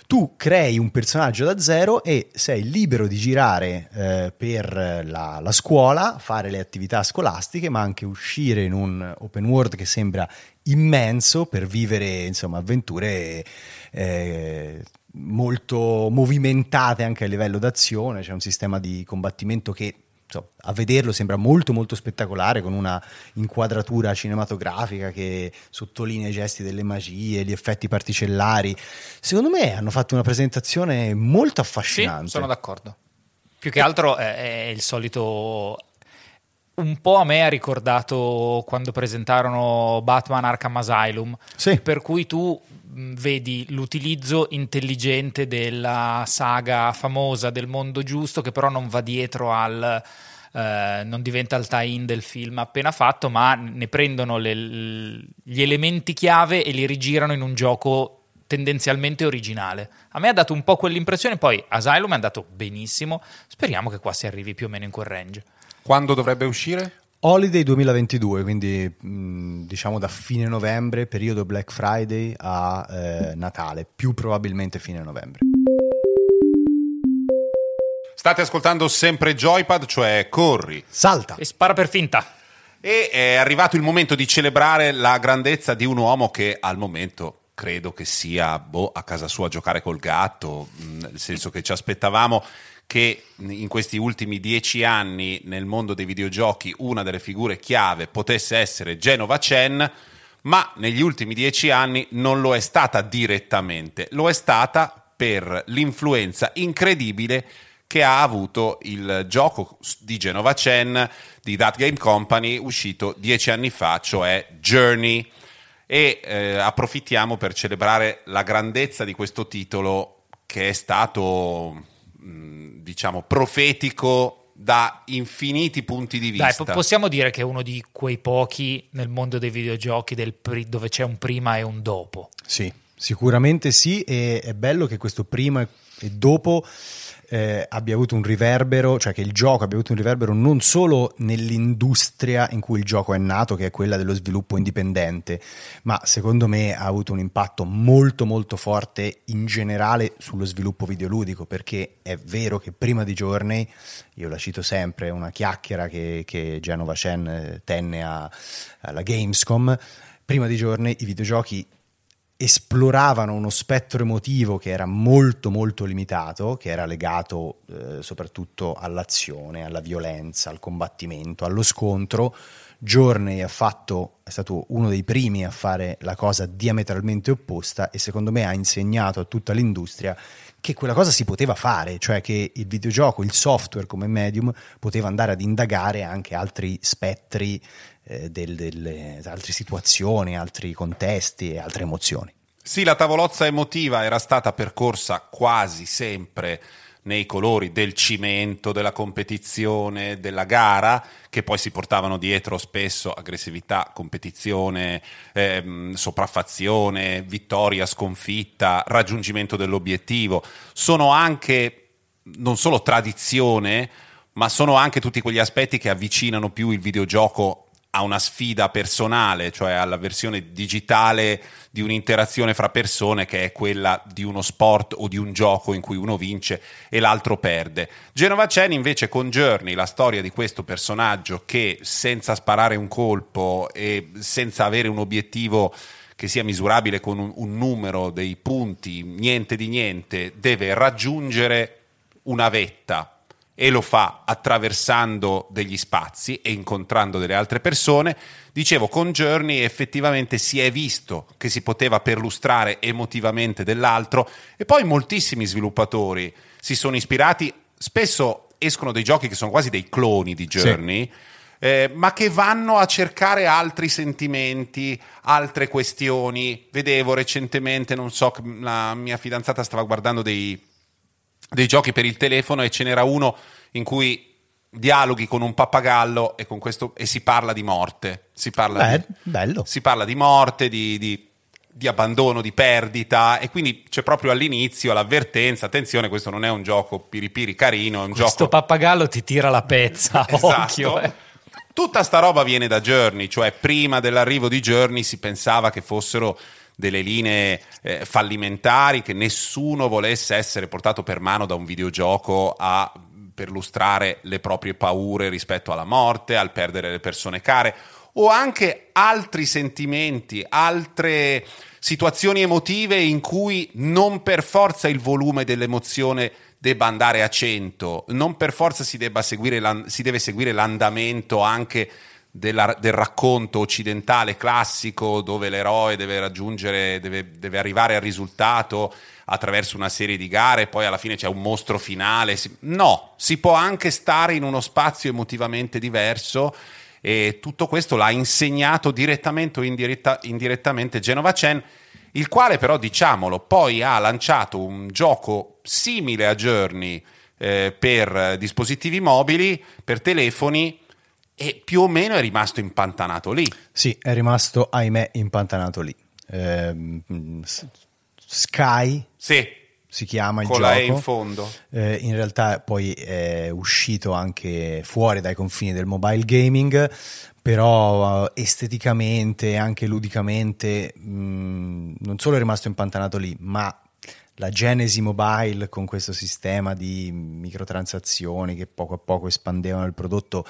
Tu crei un personaggio da zero e sei libero di girare eh, per la, la scuola, fare le attività scolastiche, ma anche uscire in un open world che sembra immenso per vivere insomma, avventure eh, molto movimentate anche a livello d'azione. C'è un sistema di combattimento che a vederlo sembra molto molto spettacolare con una inquadratura cinematografica che sottolinea i gesti delle magie, gli effetti particellari. Secondo me hanno fatto una presentazione molto Sì, affascinante. sono d'accordo. Più che altro è, è il solito un po' a me ha ricordato quando presentarono Batman Arkham Asylum, Sì. per cui tu vedi l'utilizzo intelligente della saga famosa del mondo giusto che però non va dietro al... eh, non diventa il tie-in del film appena fatto, ma ne prendono le- gli elementi chiave e li rigirano in un gioco tendenzialmente originale. A me ha dato un po' quell'impressione, poi Asylum è andato benissimo, speriamo che qua si arrivi più o meno in quel range. Quando dovrebbe uscire? Holiday 2022, quindi mh, diciamo da fine novembre, periodo Black Friday a eh, Natale, più probabilmente fine novembre. State ascoltando sempre Joypad, cioè corri. Salta! E spara per finta. E è arrivato il momento di celebrare la grandezza di un uomo che al momento credo che sia boh, a casa sua a giocare col gatto, mh, nel senso che ci aspettavamo che in questi ultimi dieci anni nel mondo dei videogiochi una delle figure chiave potesse essere Genova Chen, ma negli ultimi dieci anni non lo è stata direttamente, lo è stata per l'influenza incredibile che ha avuto il gioco di Genova Chen di That Game Company uscito dieci anni fa, cioè Journey. E eh, approfittiamo per celebrare la grandezza di questo titolo che è stato, mh, diciamo, profetico da infiniti punti di vista. Dai, po- possiamo dire che è uno di quei pochi nel mondo dei videogiochi del pri- dove c'è un prima e un dopo. Sì, sicuramente sì, e è bello che questo prima e dopo eh, abbia avuto un riverbero, cioè che il gioco abbia avuto un riverbero non solo nell'industria in cui il gioco è nato, che è quella dello sviluppo indipendente, ma secondo me ha avuto un impatto molto molto forte in generale sullo sviluppo videoludico, perché è vero che prima di Journey, io la cito sempre, una chiacchiera che, che Genova Chen tenne a- alla Gamescom, prima di Journey i videogiochi esploravano uno spettro emotivo che era molto molto limitato, che era legato eh, soprattutto all'azione, alla violenza, al combattimento, allo scontro. Journey fatto, è stato uno dei primi a fare la cosa diametralmente opposta e secondo me ha insegnato a tutta l'industria che quella cosa si poteva fare, cioè che il videogioco, il software come medium poteva andare ad indagare anche altri spettri eh, del- delle altre situazioni, altri contesti e altre emozioni. Sì, la tavolozza emotiva era stata percorsa quasi sempre nei colori del cimento, della competizione, della gara, che poi si portavano dietro spesso aggressività, competizione, ehm, sopraffazione, vittoria, sconfitta, raggiungimento dell'obiettivo. Sono anche non solo tradizione, ma sono anche tutti quegli aspetti che avvicinano più il videogioco a una sfida personale, cioè alla versione digitale di un'interazione fra persone che è quella di uno sport o di un gioco in cui uno vince e l'altro perde. Genova Chen invece con Journey, la storia di questo personaggio che senza sparare un colpo e senza avere un obiettivo che sia misurabile con un, un numero dei punti, niente di niente, deve raggiungere una vetta e lo fa attraversando degli spazi e incontrando delle altre persone. Dicevo, con Journey effettivamente si è visto che si poteva perlustrare emotivamente dell'altro e poi moltissimi sviluppatori si sono ispirati, spesso escono dei giochi che sono quasi dei cloni di Journey. eh, ma che vanno a cercare altri sentimenti, altre questioni. Vedevo recentemente, non so, la mia fidanzata stava guardando dei, dei giochi per il telefono e ce n'era uno in cui dialoghi con un pappagallo e, con questo, e si parla di morte. Si parla, Beh, di, bello. si parla di morte, di, di- di abbandono, di perdita e quindi c'è proprio all'inizio l'avvertenza, attenzione questo non è un gioco piripiri carino, è un Questo gioco... pappagallo ti tira la pezza, Esatto. occhio. eh. Tutta sta roba viene da Journey, cioè prima dell'arrivo di Journey si pensava che fossero delle linee eh, fallimentari, che nessuno volesse essere portato per mano da un videogioco a perlustrare le proprie paure rispetto alla morte, al perdere le persone care o anche altri sentimenti, altre situazioni emotive in cui non per forza il volume dell'emozione debba andare a 100, non per forza si, seguire si deve seguire l'andamento anche della- del racconto occidentale classico dove l'eroe deve raggiungere, deve, deve arrivare al risultato attraverso una serie di gare, poi alla fine c'è un mostro finale. No, si può anche stare in uno spazio emotivamente diverso e tutto questo l'ha insegnato direttamente o indiretta, indirettamente Genova Chen, il quale però, diciamolo, poi ha lanciato un gioco simile a Journey eh, per dispositivi mobili, per telefoni, e più o meno è rimasto impantanato lì. Sì, è rimasto, ahimè, impantanato lì. Eh, Sky sì, si chiama il con gioco. in fondo. Eh, in realtà poi è uscito anche fuori dai confini del mobile gaming, però uh, esteticamente e anche ludicamente mh, non solo è rimasto impantanato lì, ma la genesi mobile con questo sistema di microtransazioni che poco a poco espandevano il prodotto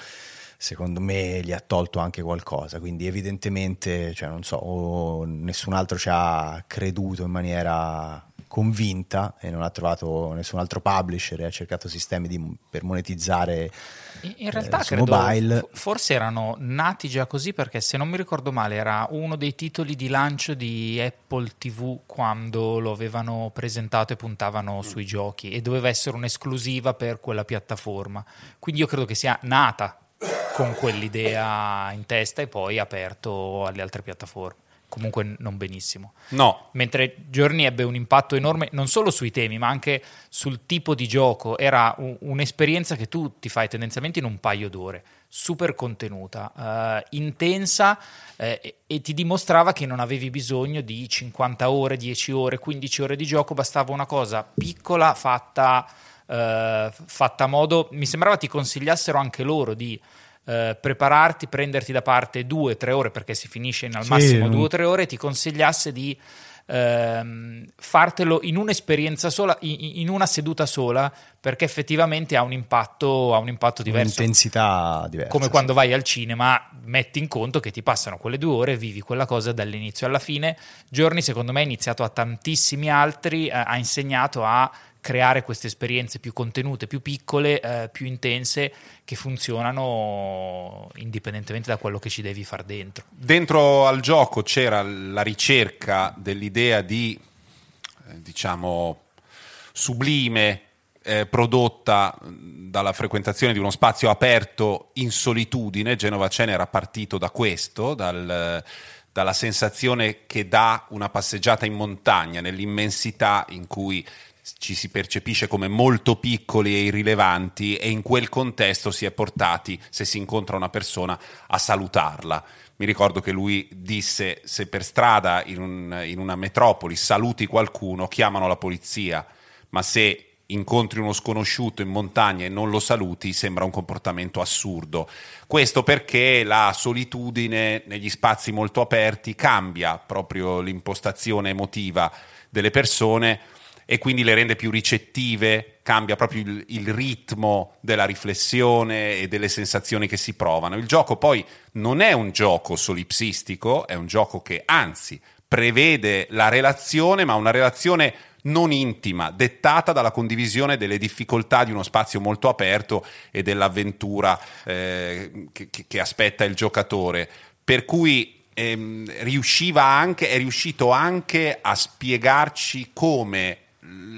secondo me gli ha tolto anche qualcosa, quindi evidentemente, cioè, non so, nessun altro ci ha creduto in maniera convinta e non ha trovato nessun altro publisher e ha cercato sistemi di, per monetizzare in realtà eh, credo mobile. forse erano nati già così perché se non mi ricordo male era uno dei titoli di lancio di Apple TV quando lo avevano presentato e puntavano sui giochi e doveva essere un'esclusiva per quella piattaforma. Quindi io credo che sia nata con quell'idea in testa e poi aperto alle altre piattaforme. Comunque non benissimo. No. Mentre Journey ebbe un impatto enorme non solo sui temi, ma anche sul tipo di gioco. Era un, un'esperienza che tu ti fai tendenzialmente in un paio d'ore, super contenuta, uh, intensa eh, e, e ti dimostrava che non avevi bisogno di 50 ore, 10 ore, 15 ore di gioco, bastava una cosa piccola fatta, uh, fatta a modo. Mi sembrava ti consigliassero anche loro di eh, prepararti, prenderti da parte due o tre ore, perché si finisce in al Sì, massimo due o tre ore, ti consigliasse di ehm, fartelo in un'esperienza sola, in, in una seduta sola, perché effettivamente ha un impatto, ha un impatto diverso. Un'intensità diversa. Come sì. quando vai al cinema, metti in conto che ti passano quelle due ore, vivi quella cosa dall'inizio alla fine. Giorni, secondo me, ha iniziato a tantissimi altri, eh, ha insegnato a creare queste esperienze più contenute, più piccole, eh, più intense, che funzionano indipendentemente da quello che ci devi far dentro. Dentro al gioco c'era la ricerca dell'idea di, eh, diciamo, sublime eh, prodotta dalla frequentazione di uno spazio aperto in solitudine. Genova Cene era partito da questo, dal, dalla sensazione che dà una passeggiata in montagna, nell'immensità in cui ci si percepisce come molto piccoli e irrilevanti e in quel contesto si è portati, se si incontra una persona, a salutarla. Mi ricordo che lui disse se per strada in, un- in una metropoli saluti qualcuno, chiamano la polizia, ma se incontri uno sconosciuto in montagna e non lo saluti, sembra un comportamento assurdo. Questo perché la solitudine negli spazi molto aperti cambia proprio l'impostazione emotiva delle persone e quindi le rende più ricettive, cambia proprio il, il ritmo della riflessione e delle sensazioni che si provano. Il gioco poi non è un gioco solipsistico, è un gioco che anzi prevede la relazione, ma una relazione non intima, dettata dalla condivisione delle difficoltà di uno spazio molto aperto e dell'avventura eh, che, che- aspetta il giocatore. Per cui ehm, riusciva anche, è riuscito anche a spiegarci come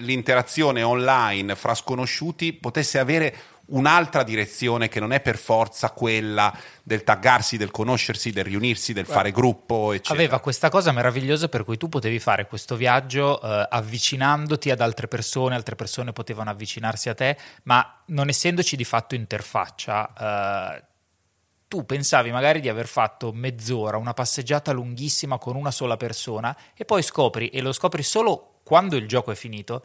l'interazione online fra sconosciuti potesse avere un'altra direzione che non è per forza quella del taggarsi, del conoscersi, del riunirsi, del fare gruppo, eccetera. Aveva questa cosa meravigliosa per cui tu potevi fare questo viaggio eh, avvicinandoti ad altre persone, altre persone potevano avvicinarsi a te, ma non essendoci di fatto interfaccia, eh, tu pensavi magari di aver fatto mezz'ora, una passeggiata lunghissima con una sola persona e poi scopri, e lo scopri solo quando il gioco è finito,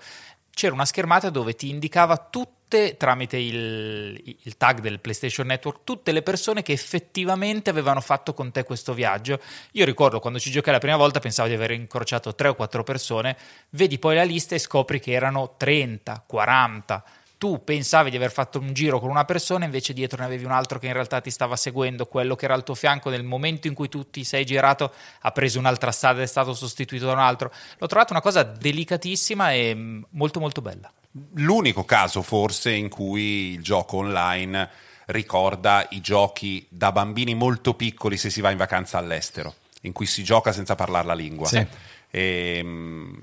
c'era una schermata dove ti indicava tutte, tramite il, il tag del PlayStation Network, tutte le persone che effettivamente avevano fatto con te questo viaggio. Io ricordo quando ci giocai la prima volta pensavo di aver incrociato tre o quattro persone, vedi poi la lista e scopri che erano 30, 40. Tu pensavi di aver fatto un giro con una persona, invece dietro ne avevi un altro che in realtà ti stava seguendo, quello che era al tuo fianco nel momento in cui tu ti sei girato ha preso un'altra strada ed è stato sostituito da un altro. L'ho trovato una cosa delicatissima e mm, molto molto bella. L'unico caso forse in cui il gioco online ricorda i giochi da bambini molto piccoli se si va in vacanza all'estero, in cui si gioca senza parlare la lingua. Sì. E, mm,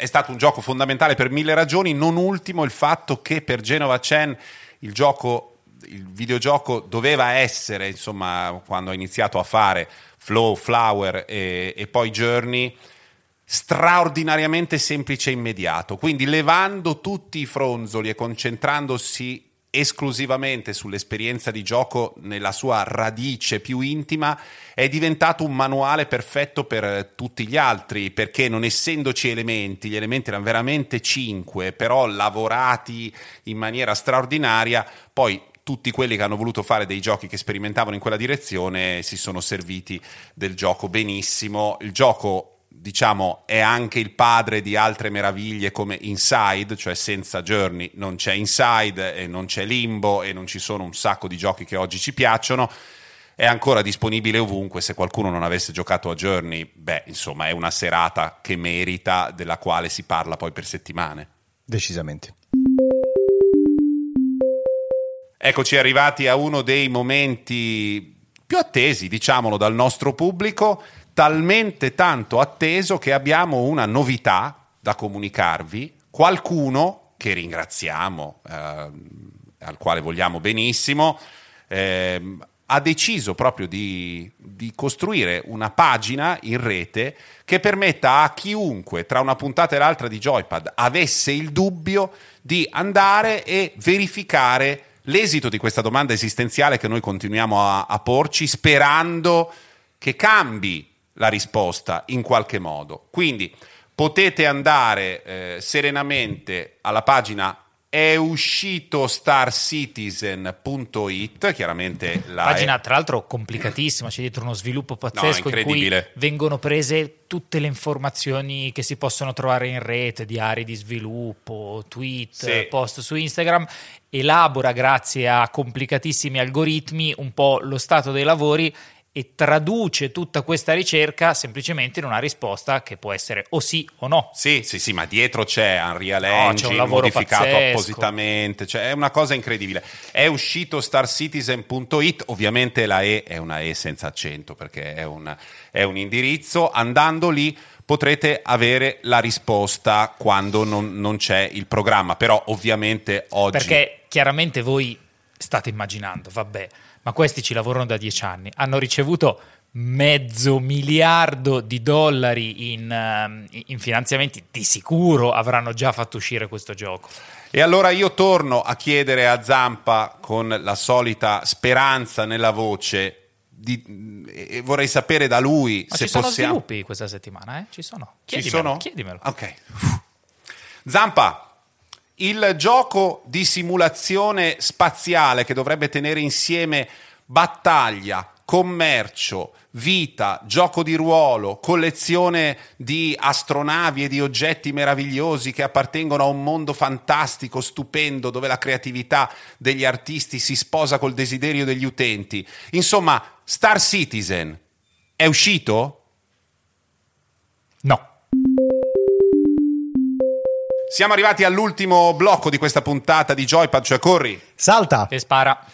è stato un gioco fondamentale per mille ragioni, non ultimo il fatto che per Genova Chen il gioco il videogioco doveva essere, insomma, quando ha iniziato a fare Flow, Flower e, e poi Journey, straordinariamente semplice e immediato. Quindi levando tutti i fronzoli e concentrandosi esclusivamente sull'esperienza di gioco nella sua radice più intima, è diventato un manuale perfetto per tutti gli altri, perché non essendoci elementi, gli elementi erano veramente cinque, però lavorati in maniera straordinaria, poi tutti quelli che hanno voluto fare dei giochi che sperimentavano in quella direzione si sono serviti del gioco benissimo. Il gioco diciamo, è anche il padre di altre meraviglie come Inside, cioè senza Journey non c'è Inside e non c'è Limbo e non ci sono un sacco di giochi che oggi ci piacciono. È ancora disponibile ovunque, se qualcuno non avesse giocato a Journey, beh, insomma, è una serata che merita, della quale si parla poi per settimane. Decisamente. Eccoci arrivati a uno dei momenti più attesi, diciamolo, dal nostro pubblico, talmente tanto atteso che abbiamo una novità da comunicarvi, qualcuno che ringraziamo, eh, al quale vogliamo benissimo, eh, ha deciso proprio di, di, costruire una pagina in rete che permetta a chiunque tra una puntata e l'altra di Joypad avesse il dubbio di andare e verificare l'esito di questa domanda esistenziale che noi continuiamo a, a porci sperando che cambi la risposta in qualche modo. Quindi potete andare eh, serenamente alla pagina è uscito starcitizen.it, chiaramente la pagina è... tra l'altro complicatissima, c'è dietro uno sviluppo pazzesco no, in cui vengono prese tutte le informazioni che si possono trovare in rete, diari di sviluppo, tweet, sì. post su Instagram, elabora grazie a complicatissimi algoritmi un po' lo stato dei lavori e traduce tutta questa ricerca semplicemente in una risposta che può essere o sì o no. Sì, sì, sì, ma dietro c'è Unreal Engine no, c'è modificato pazzesco. appositamente, cioè è una cosa incredibile. È uscito starcitizen.it, ovviamente la E è una E senza accento perché è un, è un indirizzo, andando lì potrete avere la risposta quando non, non c'è il programma, però ovviamente oggi... Perché chiaramente voi state immaginando, vabbè ma questi ci lavorano da dieci anni, hanno ricevuto mezzo miliardo di dollari in, ehm, in, finanziamenti, di sicuro avranno già fatto uscire questo gioco. E allora io torno a chiedere a Zampa con la solita speranza nella voce. Di, e vorrei sapere da lui Ma se ci sono possiamo... sviluppi questa settimana, eh? Ci sono. Chiedimelo, ci sono? Chiedimelo. Ok. Zampa, il gioco di simulazione spaziale che dovrebbe tenere insieme battaglia, commercio, vita, gioco di ruolo, collezione di astronavi e di oggetti meravigliosi che appartengono a un mondo fantastico, stupendo, dove la creatività degli artisti si sposa col desiderio degli utenti. Insomma, Star Citizen è uscito? No. Siamo arrivati all'ultimo blocco di questa puntata di Joypad, cioè corri. Salta. E spara.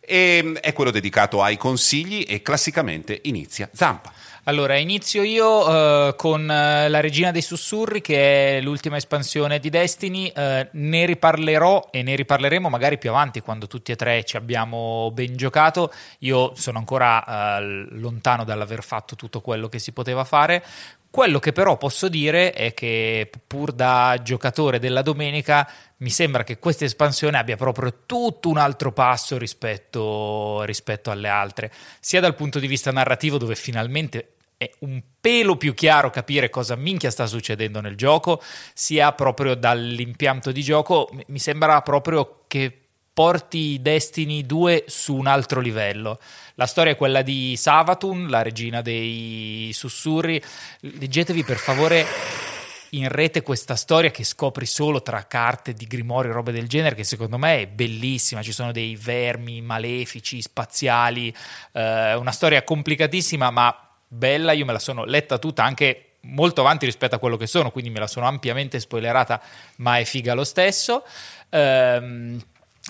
E mm, è quello dedicato ai consigli e classicamente inizia Zampa. Allora, inizio io uh, con uh, La Regina dei Sussurri, che è l'ultima espansione di Destiny. Uh, ne riparlerò e ne riparleremo magari più avanti, quando tutti e tre ci abbiamo ben giocato. Io sono ancora lontano dall'aver fatto tutto quello che si poteva fare. Quello che però posso dire è che pur da giocatore della domenica mi sembra che questa espansione abbia proprio tutto un altro passo rispetto, rispetto alle altre, sia dal punto di vista narrativo dove finalmente è un pelo più chiaro capire cosa minchia sta succedendo nel gioco, sia proprio dall'impianto di gioco, mi sembra proprio che porti Destiny 2 su un altro livello. La storia è quella di Savatun, la regina dei sussurri. Leggetevi per favore in rete questa storia che scopri solo tra carte di grimorio e robe del genere, che secondo me è bellissima. Ci sono dei vermi malefici, spaziali, eh, una storia complicatissima ma bella. Io me la sono letta tutta anche molto avanti rispetto a quello che sono, quindi me la sono ampiamente spoilerata, ma è figa lo stesso. Ehm,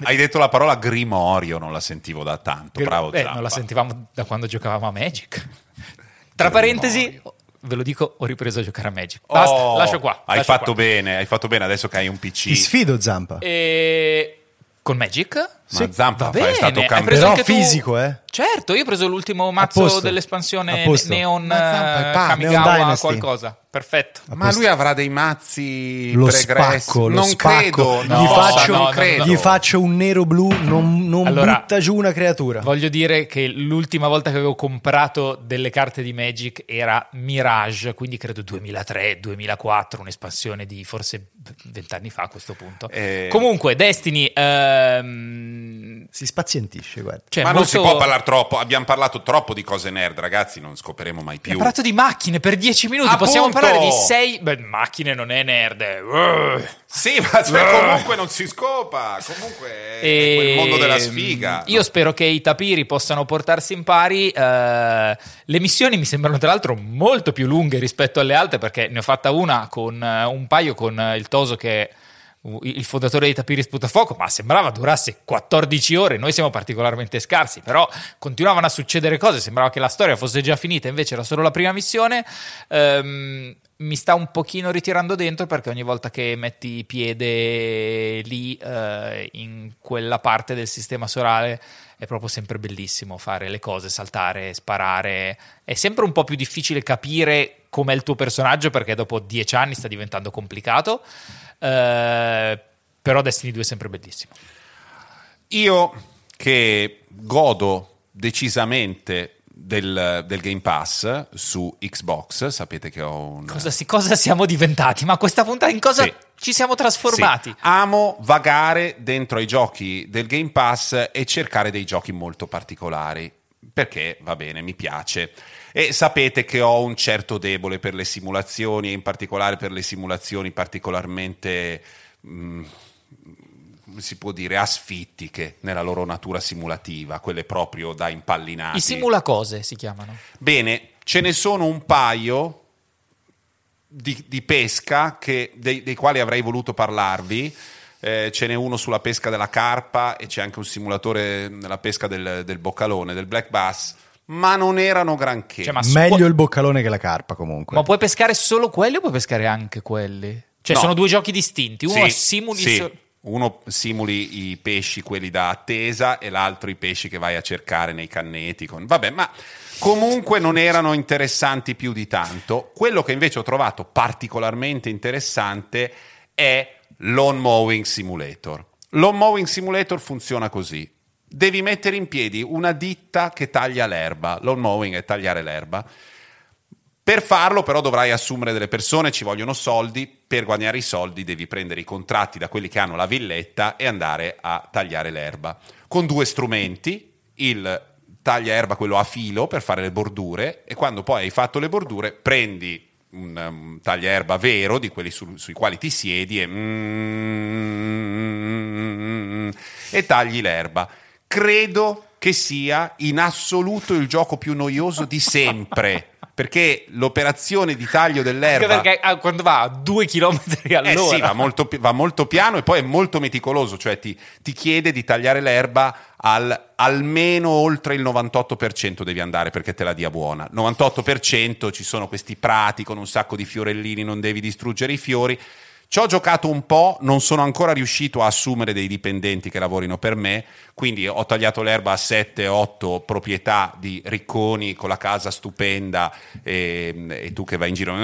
hai detto la parola grimorio, non la sentivo da tanto. Bravo, Beh, non la sentivamo da quando giocavamo a Magic. Tra grimorio. parentesi, ve lo dico, ho ripreso a giocare a Magic. Basta, Oh, lascio qua. Hai lascio fatto qua. bene, hai fatto bene adesso che hai un PC. Ti sfido, Zampa. E... Con Magic? Ma Zampa Va fa- è stato cambiato. Però fisico, eh. Certo, io ho preso l'ultimo mazzo dell'espansione. Neon Zampa eh, pazzo. Kamigawa qualcosa. Perfetto. Ma lui avrà dei mazzi Lo pregressi. spacco, lo non spacco. credo, No, gli, no, faccio, no, no, credo. gli faccio un nero blu, non, non Allora, butta giù una creatura. Voglio dire che l'ultima volta che avevo comprato delle carte di Magic era Mirage, quindi credo 2003-2004, un'espansione di forse vent'anni fa a questo punto. Eh. Comunque, Destiny... ehm, Si spazientisce, guarda. cioè, Ma non molto- si può parlare troppo, abbiamo parlato troppo di cose nerd, ragazzi, non scoperemo mai più. Abbiamo parlato di macchine per 10 minuti, Appunto! possiamo parlare di 6... Beh, macchine non è nerd. Uh. Sì, ma cioè, comunque non si scopa, comunque è E- quel mondo della sfiga. Io spero che i tapiri possano portarsi in pari. eh, le missioni mi sembrano tra l'altro molto più lunghe rispetto alle altre perché ne ho fatta una con eh, un paio con il Toso che uh, il fondatore dei tapiri sputafuoco, ma sembrava durasse 14 ore. Noi siamo particolarmente scarsi, però continuavano a succedere cose. Sembrava che la storia fosse già finita, invece era solo la prima missione. Ehm, mi sta un pochino ritirando dentro perché ogni volta che metti piede lì eh, in quella parte del sistema solare è proprio sempre bellissimo fare le cose, saltare, sparare. È sempre un po' più difficile capire com'è il tuo personaggio perché dopo dieci anni sta diventando complicato. Eh, però Destiny 2 è sempre bellissimo. Io che godo decisamente del, del Game Pass su Xbox, sapete che ho un... Cosa, si- cosa siamo diventati? Ma questa puntata in cosa Sì. ci siamo trasformati? Sì. Amo vagare dentro ai giochi del Game Pass e cercare dei giochi molto particolari. Perché va bene, mi piace. E sapete che ho un certo debole per le simulazioni, e in particolare per le simulazioni particolarmente. mm, come si può dire, asfittiche nella loro natura simulativa, quelle proprio da impallinati. I simulacose si chiamano. Bene, ce ne sono un paio di, di pesca che- dei, dei quali avrei voluto parlarvi. Eh, ce n'è uno sulla pesca della carpa e c'è anche un simulatore della pesca del, del boccalone, del black bass, ma non erano granché. Cioè, Meglio spo- il boccalone che la carpa, comunque. Ma puoi pescare solo quelli o puoi pescare anche quelli? Cioè, No. sono due giochi distinti. Uno Sì, simuli. sì. so- Uno simuli i pesci, quelli da attesa, e l'altro i pesci che vai a cercare nei canneti. Con... Vabbè, ma comunque non erano interessanti più di tanto. Quello che invece ho trovato particolarmente interessante è Lawn Mowing Simulator. Lawn Mowing Simulator funziona così. Devi mettere in piedi una ditta che taglia l'erba. Lawn mowing è tagliare l'erba. Per farlo però dovrai assumere delle persone, ci vogliono soldi, per guadagnare i soldi devi prendere i contratti da quelli che hanno la villetta e andare a tagliare l'erba. Con due strumenti, il taglia erba quello a filo per fare le bordure e quando poi hai fatto le bordure prendi un um, tagliaerba vero, di quelli su- sui quali ti siedi e, mm, e tagli l'erba. Credo che sia in assoluto il gioco più noioso di sempre. Perché l'operazione di taglio Anche dell'erba perché ah, quando va a due chilometri eh all'ora. sì, va molto, va molto piano e poi è molto meticoloso, cioè ti, ti chiede di tagliare l'erba al, almeno oltre il 98% devi andare perché te la dia buona. 98% ci sono questi prati con un sacco di fiorellini, non devi distruggere i fiori. Ci ho giocato un po', non sono ancora riuscito a assumere dei dipendenti che lavorino per me, quindi ho tagliato l'erba a 7-8 proprietà di ricconi con la casa stupenda e, e tu che vai in giro.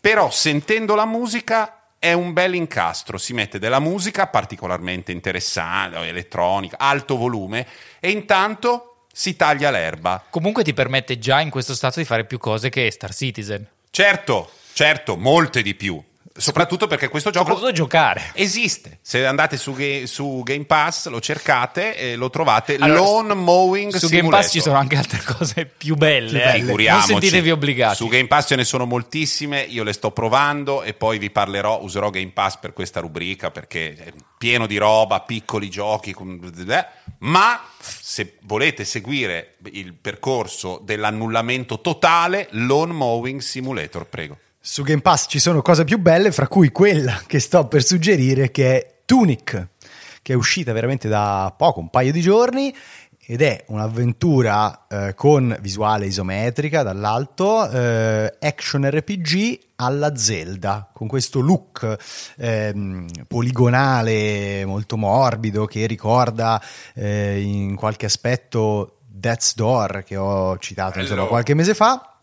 Però sentendo la musica è un bel incastro, si mette della musica particolarmente interessante, elettronica, alto volume e intanto si taglia l'erba. Comunque ti permette già in questo stato di fare più cose che Star Citizen. Certo, certo, molte di più. Soprattutto perché questo gioco Soprattutto giocare. esiste. Se andate su, Ga- su Game Pass lo cercate e lo trovate. Allora, Lawn Mowing Su Simulator. Game Pass ci sono anche altre cose più belle. eh. Figuriamoci. Non sentitevi obbligati. Su Game Pass ce ne sono moltissime, io le sto provando e poi vi parlerò, userò Game Pass per questa rubrica perché è pieno di roba, piccoli giochi, con- ma se volete seguire il percorso dell'annullamento totale, Lawn Mowing Simulator, prego. Su Game Pass ci sono cose più belle, fra cui quella che sto per suggerire, che è Tunic, che è uscita veramente da poco, un paio di giorni. ed è un'avventura eh, con visuale isometrica dall'alto, eh, action RPG alla Zelda, con questo look ehm, poligonale molto morbido che ricorda eh, in qualche aspetto Death's Door che ho citato insomma, qualche mese fa.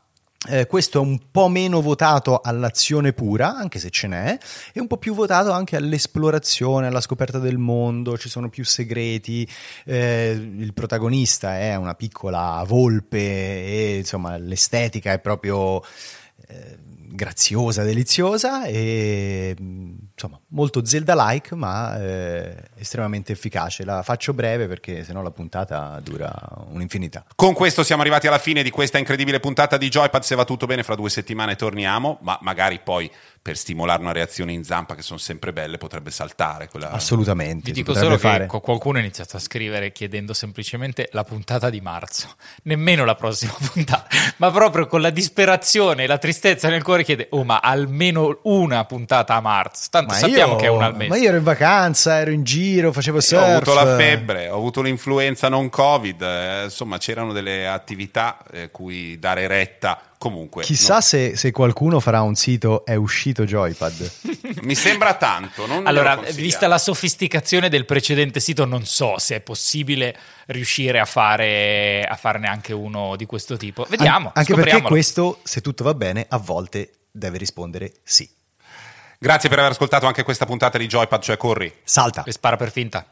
Eh, questo è un po' meno votato all'azione pura, anche se ce n'è, e un po' più votato anche all'esplorazione, alla scoperta del mondo, ci sono più segreti, eh, il protagonista è una piccola volpe e insomma l'estetica è proprio... Eh, graziosa, deliziosa e insomma molto Zelda-like ma eh, estremamente efficace. La faccio breve perché sennò la puntata dura un'infinità. Con questo siamo arrivati alla fine di questa incredibile puntata di Joypad. Se va tutto bene, fra due settimane torniamo, ma magari poi per stimolare una reazione in zampa che sono sempre belle potrebbe saltare. Quella... Assolutamente. Vi dico solo fare. che qualcuno ha iniziato a scrivere chiedendo semplicemente la puntata di marzo, nemmeno la prossima puntata, ma proprio con la disperazione e la tristezza nel cuore chiede, oh ma almeno una puntata a marzo, tanto ma sappiamo io, che è una al mese. Ma io ero in vacanza, ero in giro, facevo surf. Ho avuto la febbre, ho avuto l'influenza non covid, eh, insomma c'erano delle attività eh, cui dare retta Comunque, chissà no. se, se, qualcuno farà un sito è uscito Joypad. Mi sembra tanto. allora, vista la sofisticazione del precedente sito, non so se è possibile riuscire a, fare, a farne anche uno di questo tipo. Vediamo. An- anche perché questo, se tutto va bene, a volte deve rispondere sì. Grazie per aver ascoltato anche questa puntata di Joypad, cioè corri. Salta. E spara per finta.